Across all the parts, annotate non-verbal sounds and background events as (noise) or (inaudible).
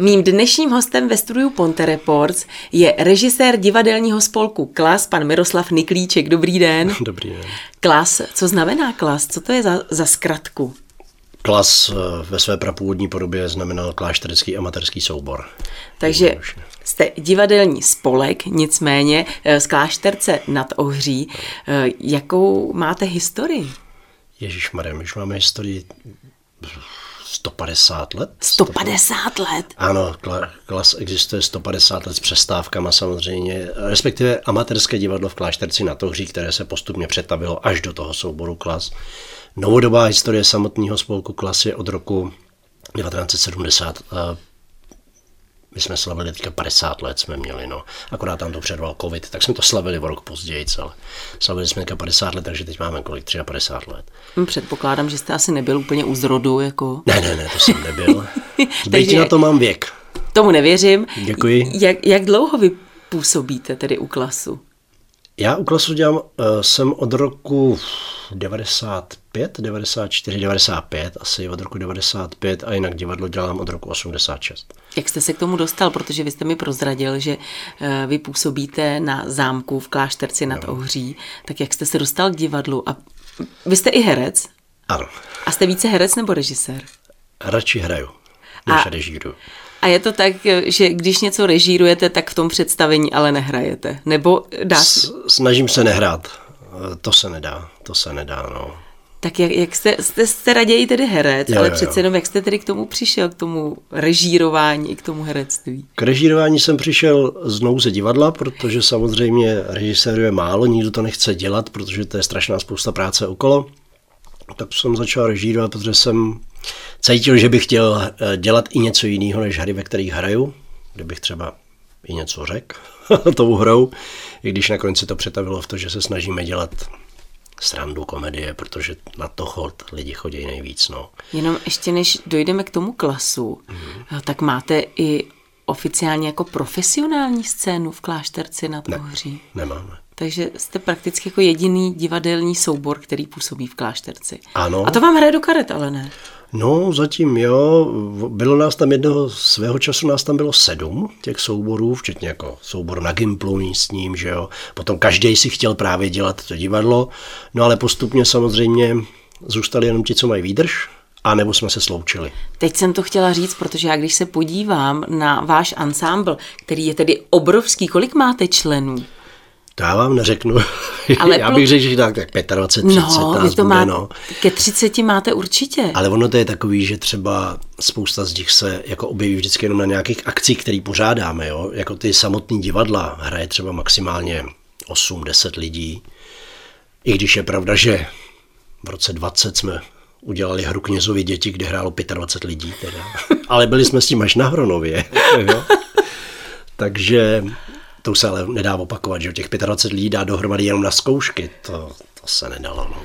Mým dnešním hostem ve studiu Ponte Reports je režisér divadelního spolku Klas, pan Miroslav Niklíček. Dobrý den. (laughs) Dobrý den. Klas, co znamená klas? Co to je za, za zkratku? Klas eh, ve své prapůvodní podobě znamenal klášterický amatérský soubor. Takže jste divadelní spolek, nicméně eh, z klášterce nad Ohří. Eh, jakou máte historii? Ježíš Maria, my už máme historii 150 let. 150 let? Ano, klas existuje 150 let s přestávkama samozřejmě, respektive amatérské divadlo v Klášterci na Tohří, které se postupně přetavilo až do toho souboru klas. Novodobá historie samotného spolku klas je od roku 1970 my jsme slavili teďka 50 let jsme měli, no. Akorát tam to předval covid, tak jsme to slavili o rok později, ale slavili jsme teďka 50 let, takže teď máme kolik, 53 let. Hm, předpokládám, že jste asi nebyl úplně u zrodu, jako... Ne, ne, ne, to jsem nebyl. (laughs) Zbejti na to mám věk. Tomu nevěřím. Děkuji. Jak, jak dlouho vy působíte tedy u klasu? Já u klasu dělám, uh, jsem od roku 95, 94, 95, asi od roku 95 a jinak divadlo dělám od roku 86. Jak jste se k tomu dostal, protože vy jste mi prozradil, že uh, vy působíte na zámku v Klášterci nad no. Ohří, tak jak jste se dostal k divadlu a vy jste i herec? Ano. A jste více herec nebo režisér? Radši hraju, než a... režíru. A je to tak, že když něco režírujete, tak v tom představení ale nehrajete? Nebo dá se? Snažím se nehrát. To se nedá, to se nedá, no. Tak jak, jak jste, jste, jste raději tedy herec, jo, ale jo, přece jenom jak jste tedy k tomu přišel, k tomu režírování i k tomu herectví? K režírování jsem přišel z nouze divadla, protože samozřejmě režiséruje málo, nikdo to nechce dělat, protože to je strašná spousta práce okolo. Tak jsem začal režírovat, protože jsem cítil, že bych chtěl eh, dělat i něco jiného než hry, ve kterých hraju, kdybych třeba i něco řekl (laughs) tou hrou, i když nakonec se to přetavilo v to, že se snažíme dělat srandu komedie, protože na to chod lidi chodí nejvíc. No. Jenom ještě než dojdeme k tomu klasu, mm. tak máte i oficiálně jako profesionální scénu v Klášterci nad ne, Ohří? nemáme. Takže jste prakticky jako jediný divadelní soubor, který působí v Klášterci. Ano. A to vám hraje do karet, ale ne? No, zatím jo. Bylo nás tam jednoho svého času, nás tam bylo sedm těch souborů, včetně jako soubor na Gimplu místním, že jo. Potom každý si chtěl právě dělat to divadlo, no ale postupně samozřejmě zůstali jenom ti, co mají výdrž, a nebo jsme se sloučili. Teď jsem to chtěla říct, protože já když se podívám na váš ansámbl, který je tedy obrovský, kolik máte členů? To já vám neřeknu. (laughs) Ale já bych řekl, že tak, tak 25, 30 no, nás to má, no. Ke 30 máte určitě. Ale ono to je takový, že třeba spousta z nich se jako objeví vždycky jenom na nějakých akcích, které pořádáme. Jo? Jako ty samotné divadla hraje třeba maximálně 8-10 lidí. I když je pravda, že v roce 20 jsme udělali hru knězovi děti, kde hrálo 25 lidí. Teda. (laughs) Ale byli jsme s tím až na Hronově. (laughs) Jo? Takže to se ale nedá opakovat, že těch 25 lidí dá dohromady jenom na zkoušky, to, to se nedalo. No.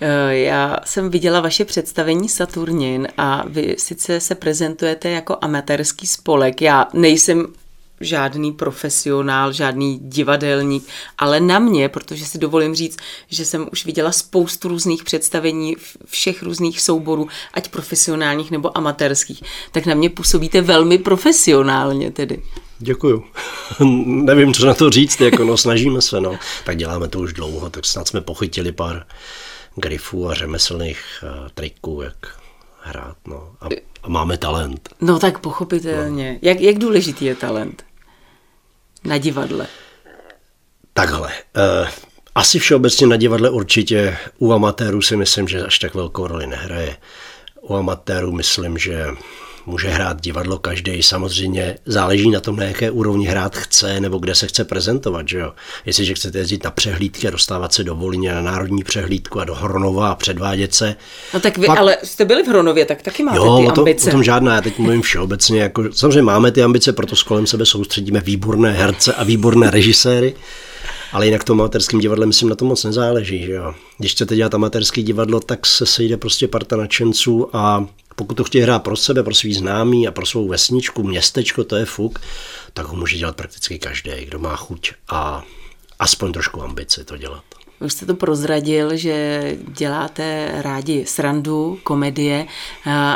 Eh, já jsem viděla vaše představení Saturnin a vy sice se prezentujete jako amatérský spolek. Já nejsem žádný profesionál, žádný divadelník, ale na mě, protože si dovolím říct, že jsem už viděla spoustu různých představení všech různých souborů, ať profesionálních nebo amatérských, tak na mě působíte velmi profesionálně tedy. Děkuju. (laughs) Nevím, co na to říct, jako no, snažíme se, no. Tak děláme to už dlouho, tak snad jsme pochytili pár grifů a řemeslných uh, triků, jak hrát, no. A, a máme talent. No tak pochopitelně. No. Jak, jak důležitý je talent na divadle? Takhle. Uh, asi všeobecně na divadle určitě u amatérů si myslím, že až tak velkou roli nehraje. U amatérů myslím, že může hrát divadlo každý. Samozřejmě záleží na tom, na jaké úrovni hrát chce nebo kde se chce prezentovat. Že jo? Jestliže chcete jezdit na přehlídky a dostávat se do Volině na národní přehlídku a do Hronova a předvádět se. No tak vy, pak... ale jste byli v Hronově, tak taky máte jo, ty o tom, ambice. O tom žádná, já teď mluvím všeobecně. Jako, samozřejmě máme ty ambice, proto s kolem sebe soustředíme výborné herce a výborné režiséry. Ale jinak to amatérským divadle, myslím, na to moc nezáleží. Že jo? Když chcete dělat amatérský divadlo, tak se sejde prostě parta nadšenců a pokud to chtějí hrát pro sebe, pro svý známý a pro svou vesničku, městečko, to je fuk, tak ho může dělat prakticky každý, kdo má chuť a aspoň trošku ambice to dělat. Už jste to prozradil, že děláte rádi srandu, komedie,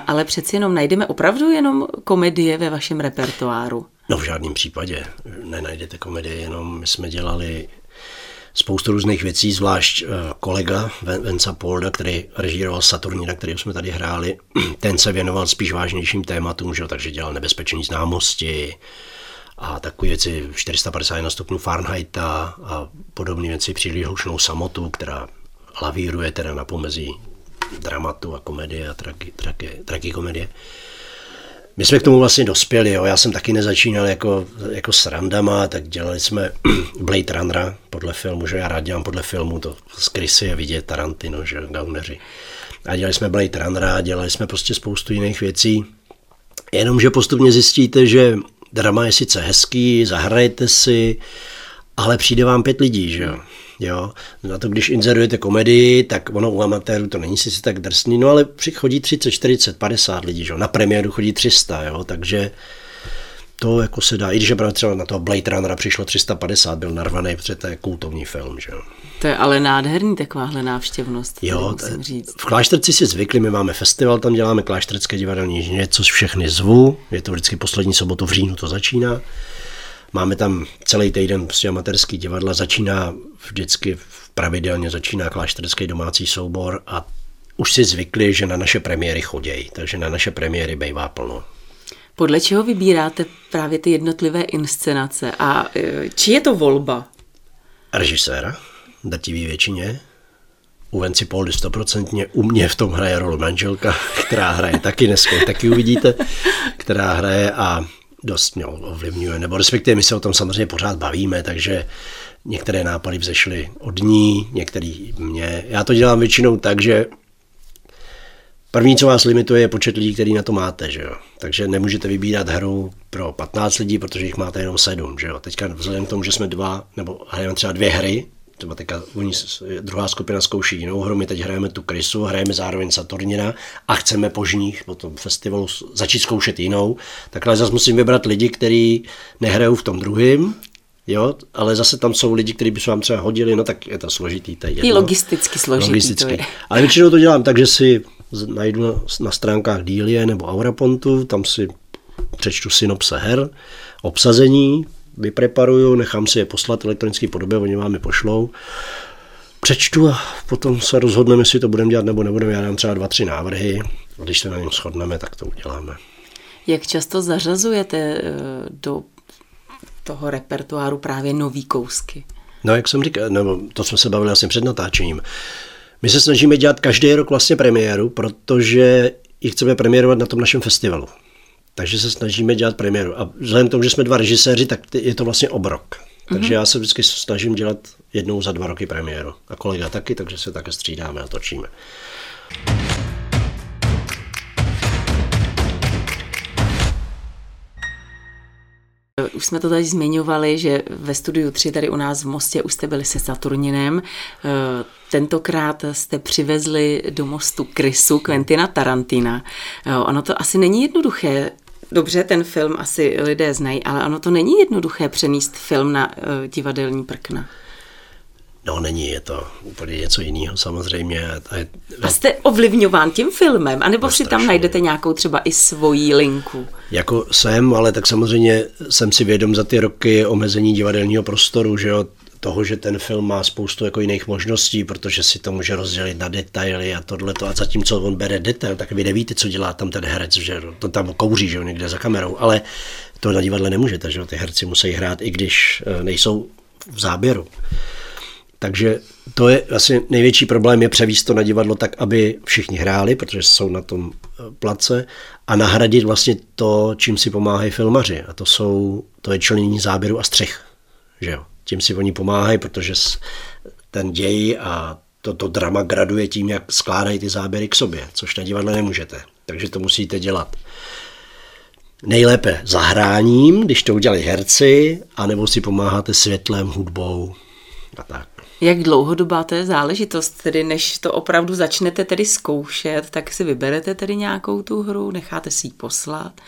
ale přeci jenom najdeme opravdu jenom komedie ve vašem repertoáru. No v žádném případě nenajdete komedie, jenom my jsme dělali spoustu různých věcí, zvlášť eh, kolega Venca Polda, který režíroval Saturnina, který jsme tady hráli, (clears throat) ten se věnoval spíš vážnějším tématům, že? takže dělal nebezpečení známosti a takové věci 451 stupňů Fahrenheita a podobné věci příliš hlušnou samotu, která lavíruje teda na pomezí dramatu a komedie a traky, traky, traky komedie. My jsme k tomu vlastně dospěli, jo. já jsem taky nezačínal jako, jako s randama, tak dělali jsme (clears throat) Blade Runnera podle filmu, že já rád dělám podle filmu, to z Chrisy je vidět Tarantino, že gauneři. A dělali jsme Blade Runnera, dělali jsme prostě spoustu jiných věcí, jenomže postupně zjistíte, že drama je sice hezký, zahrajete si, ale přijde vám pět lidí, že jo. Jo, na to, když inzerujete komedii, tak ono u amatérů to není sice tak drsný, no ale přichodí 30, 40, 50 lidí, že? na premiéru chodí 300, jo? takže to jako se dá, i když je třeba na toho Blade Runnera přišlo 350, byl narvaný, protože to je kultovní film. Že? To je ale nádherný takováhle návštěvnost. Jo, musím říct. v Klášterci si zvykli, my máme festival, tam děláme Klášterské divadelní žně, což všechny zvu, je to vždycky poslední sobotu v říjnu to začíná. Máme tam celý týden prostě amatérský divadla, začíná vždycky pravidelně začíná klášterský domácí soubor a už si zvykli, že na naše premiéry chodějí, takže na naše premiéry bývá plno. Podle čeho vybíráte právě ty jednotlivé inscenace a e, či je to volba? Režiséra, drtivý většině. U Venci Poldy stoprocentně, u mě v tom hraje roli manželka, která hraje taky dneska, taky uvidíte, která hraje a dost mě ovlivňuje, nebo respektive my se o tom samozřejmě pořád bavíme, takže některé nápady vzešly od ní, některý mě. Já to dělám většinou tak, že První, co vás limituje, je počet lidí, který na to máte. Že jo? Takže nemůžete vybírat hru pro 15 lidí, protože jich máte jenom 7. Že jo? Teďka vzhledem k tomu, že jsme dva, nebo hrajeme třeba dvě hry, třeba teďka oni, druhá skupina zkouší jinou hru, my teď hrajeme tu Krysu, hrajeme zároveň Saturnina a chceme po žních, po tom festivalu začít zkoušet jinou, takhle zase musím vybrat lidi, kteří nehrajou v tom druhém, Jo, ale zase tam jsou lidi, kteří by se vám třeba hodili, no tak je to složitý. To je jedno. I logisticky složitý logisticky. to je. Ale většinou to dělám tak, že si najdu na, na stránkách Dílie nebo Aurapontu, tam si přečtu synopse her, obsazení, vypreparuju, nechám si je poslat elektronické podobě, oni vám je pošlou, přečtu a potom se rozhodneme, jestli to budeme dělat nebo nebudeme. Já dám třeba dva, tři návrhy, a když se na něm shodneme, tak to uděláme. Jak často zařazujete eh, do toho repertoáru právě nový kousky? No, jak jsem říkal, nebo to jsme se bavili asi před natáčením. My se snažíme dělat každý rok vlastně premiéru, protože ji chceme premiérovat na tom našem festivalu. Takže se snažíme dělat premiéru. A vzhledem k tomu, že jsme dva režiséři, tak je to vlastně obrok. Takže mm-hmm. já se vždycky snažím dělat jednou za dva roky premiéru. A kolega taky, takže se také střídáme a točíme. Už jsme to tady zmiňovali, že ve studiu 3 tady u nás v Mostě už jste byli se Saturninem. Eh, tentokrát jste přivezli do mostu Krysu Quentina Tarantina. Eh, ono to asi není jednoduché Dobře, ten film asi lidé znají, ale ono to není jednoduché přenést film na uh, divadelní prkna. No není, je to úplně něco jiného samozřejmě. A, je, a jste ovlivňován tím filmem, anebo no, si tam najdete nějakou třeba i svoji linku? Jako jsem, ale tak samozřejmě jsem si vědom za ty roky omezení divadelního prostoru, že jo, toho, že ten film má spoustu jako jiných možností, protože si to může rozdělit na detaily a tohle. A zatímco on bere detail, tak vy nevíte, co dělá tam ten herec, že to tam kouří, že někde za kamerou, ale to na divadle nemůžete, že ty herci musí hrát, i když eh, nejsou v záběru. Takže to je asi největší problém, je převíst to na divadlo tak, aby všichni hráli, protože jsou na tom eh, place, a nahradit vlastně to, čím si pomáhají filmaři. A to, jsou, to je členění záběru a střech. Že jo? Tím si oni pomáhají, protože ten děj a to, to drama graduje tím, jak skládají ty záběry k sobě, což na divadle nemůžete. Takže to musíte dělat. Nejlépe zahráním, když to udělají herci, anebo si pomáháte světlem, hudbou a tak. Jak dlouhodobá to je záležitost, tedy než to opravdu začnete tedy zkoušet, tak si vyberete tedy nějakou tu hru, necháte si ji poslat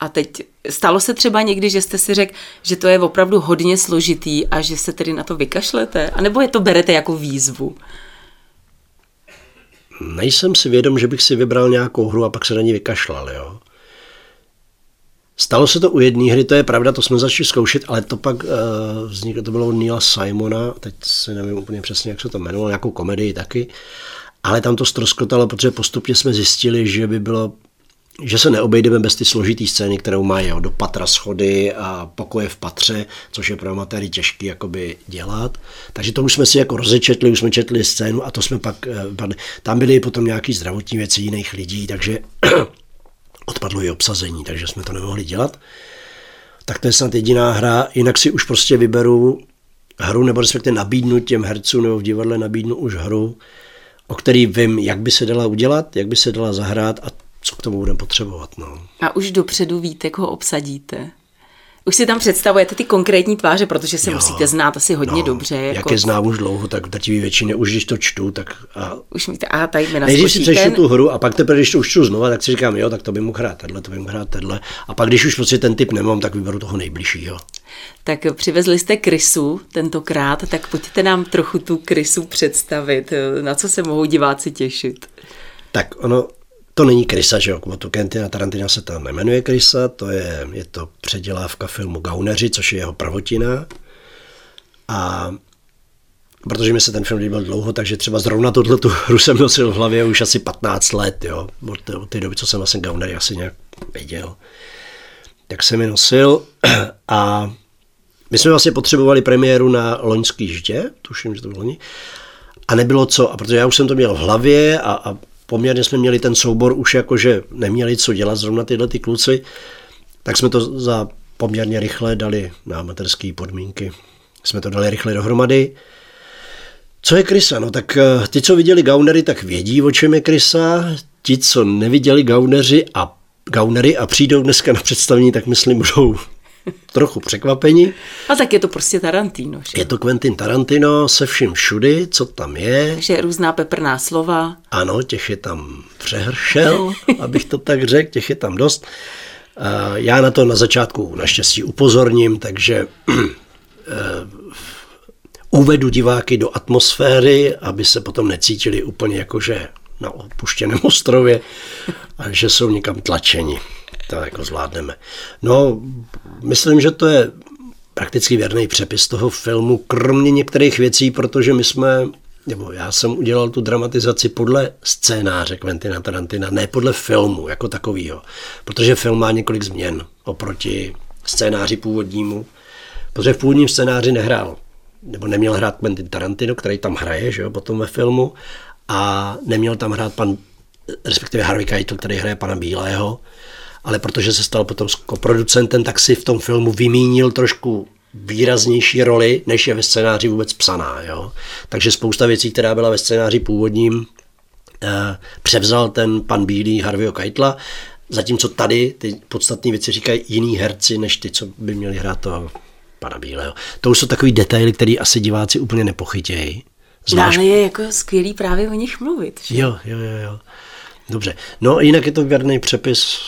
a teď stalo se třeba někdy, že jste si řekl, že to je opravdu hodně složitý a že se tedy na to vykašlete? A nebo je to berete jako výzvu? Nejsem si vědom, že bych si vybral nějakou hru a pak se na ní vykašlal, jo. Stalo se to u jedné hry, to je pravda, to jsme začali zkoušet, ale to pak uh, vzniklo, to bylo od Neila Simona, teď si nevím úplně přesně, jak se to jmenovalo, nějakou komedii taky, ale tam to stroskotalo, protože postupně jsme zjistili, že by bylo že se neobejdeme bez ty složitý scény, kterou mají jo, do patra schody a pokoje v patře, což je pro amatéry těžký jakoby dělat. Takže to už jsme si jako rozečetli, už jsme četli scénu a to jsme pak, eh, tam byly potom nějaký zdravotní věci jiných lidí, takže (clears throat) odpadlo i obsazení, takže jsme to nemohli dělat. Tak to je snad jediná hra, jinak si už prostě vyberu hru, nebo respektive nabídnu těm hercům, nebo v divadle nabídnu už hru, o který vím, jak by se dala udělat, jak by se dala zahrát a co k tomu budeme potřebovat. No. A už dopředu víte, koho obsadíte? Už si tam představujete ty konkrétní tváře, protože se jo, musíte znát asi hodně no, dobře. Jako... Jak je znám už dlouho, tak drtivý většině, už když to čtu, tak... A... Už mi a tady mi Nejdřív si přečtu ten... tu hru a pak teprve, když to už čtu znova, tak si říkám, jo, tak to by mohl hrát tenhle, to by mohl hrát tenhle. A pak, když už prostě ten typ nemám, tak vyberu toho nejbližšího. Tak přivezli jste krysu tentokrát, tak pojďte nám trochu tu krysu představit. Na co se mohou diváci těšit? Tak ono, to není Krysa, že jo, to Quentina Tarantina se tam nemenuje Krysa, to je, je to předělávka filmu Gauneři, což je jeho prvotina. A protože mi se ten film líbil dlouho, takže třeba zrovna tuhle tu hru jsem nosil v hlavě už asi 15 let, jo, od té, od té doby, co jsem vlastně Gaunery asi nějak viděl. Tak jsem mi nosil a my jsme vlastně potřebovali premiéru na loňský ždě, tuším, že to bylo loni, a nebylo co, a protože já už jsem to měl v hlavě a, a poměrně jsme měli ten soubor už jakože neměli co dělat zrovna tyhle ty kluci, tak jsme to za poměrně rychle dali na amatérské podmínky. Jsme to dali rychle dohromady. Co je krysa? No tak eh, ty, co viděli gaunery, tak vědí, o čem je krysa. Ti, co neviděli gauneři a gaunery a přijdou dneska na představení, tak myslím, budou trochu překvapení. A tak je to prostě Tarantino. Že? Je to Quentin Tarantino se vším všudy, co tam je. Takže různá peprná slova. Ano, těch je tam přehršel, (laughs) abych to tak řekl, těch je tam dost. Já na to na začátku naštěstí upozorním, takže eh, uvedu diváky do atmosféry, aby se potom necítili úplně jakože na opuštěném ostrově a že jsou někam tlačeni to jako zvládneme. No, myslím, že to je prakticky věrný přepis toho filmu, kromě některých věcí, protože my jsme, nebo já jsem udělal tu dramatizaci podle scénáře Quentina Tarantina, ne podle filmu jako takového, protože film má několik změn oproti scénáři původnímu, protože v původním scénáři nehrál, nebo neměl hrát Quentin Tarantino, který tam hraje, že jo, potom ve filmu, a neměl tam hrát pan, respektive Harvey Keitel, který hraje pana Bílého, ale protože se stal potom koproducentem, tak si v tom filmu vymínil trošku výraznější roli, než je ve scénáři vůbec psaná. Jo? Takže spousta věcí, která byla ve scénáři původním, eh, převzal ten pan Bílý Harveyho Keitla, zatímco tady ty podstatné věci říkají jiný herci, než ty, co by měli hrát toho pana Bílého. To už jsou takový detaily, které asi diváci úplně nepochytějí. Zvlášť... Dále je jako skvělý právě o nich mluvit. Že? Jo, jo, jo, jo. Dobře. No jinak je to věrný přepis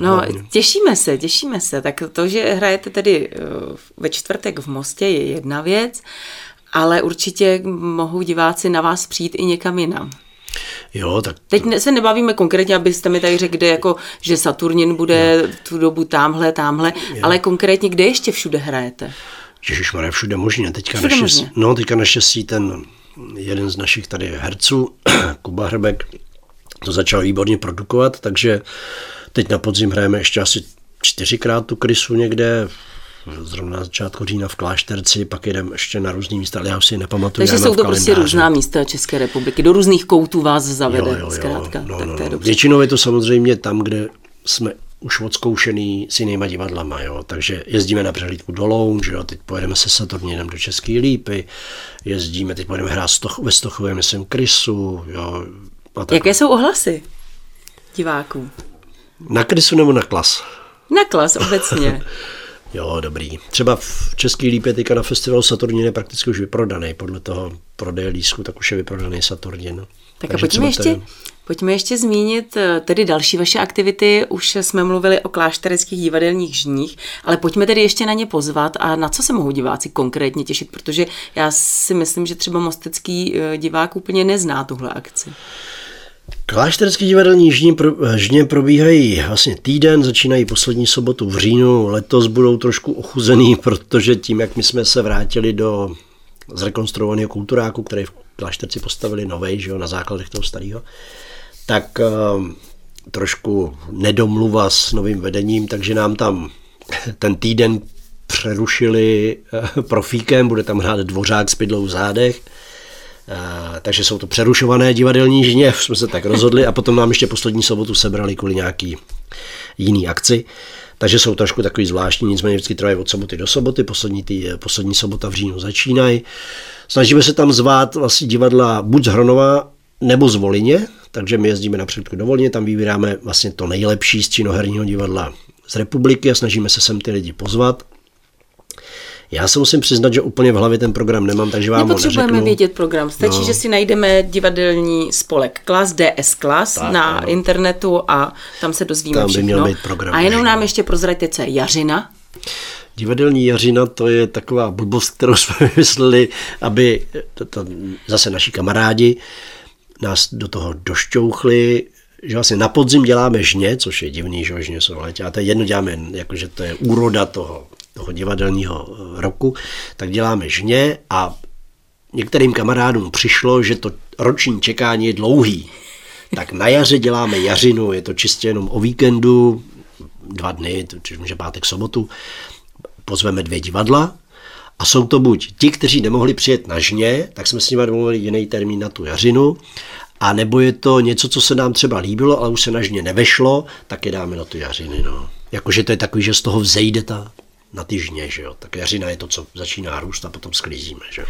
No, hlavně. těšíme se, těšíme se. Tak to, že hrajete tedy eh, ve čtvrtek v Mostě, je jedna věc, ale určitě mohou diváci na vás přijít i někam jinam. Jo, tak... Teď se nebavíme konkrétně, abyste mi tady řekli, kde jako, že Saturnin bude jo. tu dobu tamhle, tamhle, jo. ale konkrétně kde ještě všude hrajete? Ježišmarja, všude možně. Teďka, všude naštěstí, možně. No, teďka naštěstí ten jeden z našich tady herců, (clears throat) Kuba Hrbek, to začal výborně produkovat, takže Teď na podzim hrajeme ještě asi čtyřikrát tu krysu někde, zrovna na začátku října v Klášterci, pak jedeme ještě na různý místa, ale já si nepamatuju. Takže jsou to prostě různá místa České republiky, do různých koutů vás zavede, jo, jo, jo, zkrátka. No, tak no, to je no. Většinou je to samozřejmě tam, kde jsme už odzkoušený s jinýma divadlama, jo. takže jezdíme na přehlídku do Loun, že jo, teď pojedeme se Saturninem do České Lípy, jezdíme, teď pojedeme hrát Stoch, ve Stochově, myslím, Krysu, jo. Jaké jsou ohlasy diváků? Na krysu nebo na klas? Na klas obecně. (laughs) Jo, dobrý. Třeba v Český lípě teďka na festivalu Saturnin je prakticky už vyprodaný. Podle toho prodeje lísku, tak už je vyprodaný Saturnin. Tak a pojďme ještě, ten... pojďme ještě zmínit eh, tedy další vaše aktivity. Už jsme mluvili o kláštereckých divadelních žních, ale pojďme tedy ještě na ně pozvat a na co se mohou diváci konkrétně těšit, protože já si myslím, že třeba mostecký eh, divák úplně nezná tuhle akci. Klášterský divadelní žně, pro, žně probíhají vlastně týden, začínají poslední sobotu v říjnu. Letos budou trošku ochuzený, (laughs) protože tím, jak my jsme se vrátili do zrekonstruovaného kulturáku, který v klášterci postavili novej, že jo, na základech toho starého, tak uh, trošku nedomluva s novým vedením, takže nám tam (laughs) ten týden přerušili uh, profíkem, bude tam hrát dvořák s pidlou v zádech, Uh, takže jsou to přerušované divadelní žně, jsme se tak rozhodli a potom nám ještě poslední sobotu sebrali kvůli nějaký jiný akci. Takže jsou trošku takový zvláštní, nicméně vždycky trvají od soboty do soboty, poslední, tý, poslední sobota v říjnu začínají. Snažíme se tam zvát vlastně divadla buď z Hronova nebo z Volině, takže my jezdíme například do Volině, tam vybíráme vlastně to nejlepší z činoherního divadla z republiky a snažíme se sem ty lidi pozvat. Já se musím přiznat, že úplně v hlavě ten program nemám, takže vám Nepotřebujeme neřeknu. vědět program, stačí, no. že si najdeme divadelní spolek Klas, DS Klas tak, na ano. internetu a tam se dozvíme tam by všechno. Měl být program, a jenom nám ještě prozraďte, co je Jařina. Divadelní jařina to je taková blbost, kterou (laughs) jsme vymysleli, aby to, to, zase naši kamarádi nás do toho došťouchli, že vlastně na podzim děláme žně, což je divný, že žně jsou letě, a to je jedno děláme, jakože to je úroda toho, toho divadelního roku, tak děláme žně a některým kamarádům přišlo, že to roční čekání je dlouhý. Tak na jaře děláme jařinu, je to čistě jenom o víkendu, dva dny, což může pátek, sobotu, pozveme dvě divadla a jsou to buď ti, kteří nemohli přijet na žně, tak jsme s nimi domluvili jiný termín na tu jařinu, a nebo je to něco, co se nám třeba líbilo, ale už se na žně nevešlo, tak je dáme na tu jařiny. No. Jakože to je takový, že z toho vzejde ta, na ty žně, že jo. Tak jařina je to, co začíná růst a potom sklízíme, že jo.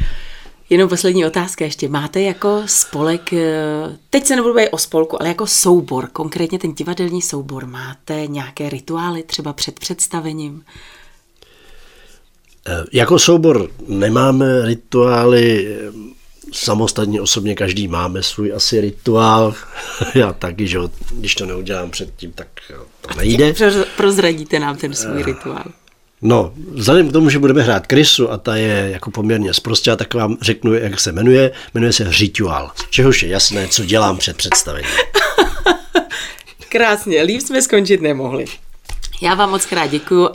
Jenom poslední otázka ještě. Máte jako spolek, eh, teď se nebudu bavit o spolku, ale jako soubor, konkrétně ten divadelní soubor, máte nějaké rituály třeba před představením? Eh, jako soubor nemáme rituály, samostatně osobně každý máme svůj asi rituál. (laughs) Já taky, že když to neudělám předtím, tak to nejde. Prozradíte nám ten svůj rituál. No, vzhledem k tomu, že budeme hrát krysu a ta je jako poměrně zprostá, tak vám řeknu, jak se jmenuje. Jmenuje se Rituál, z čehož je jasné, co dělám před představením. (laughs) Krásně, líp jsme skončit nemohli. Já vám moc krát děkuju.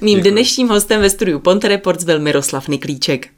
Mým děkuji. dnešním hostem ve studiu Ponte Reports byl Miroslav Niklíček.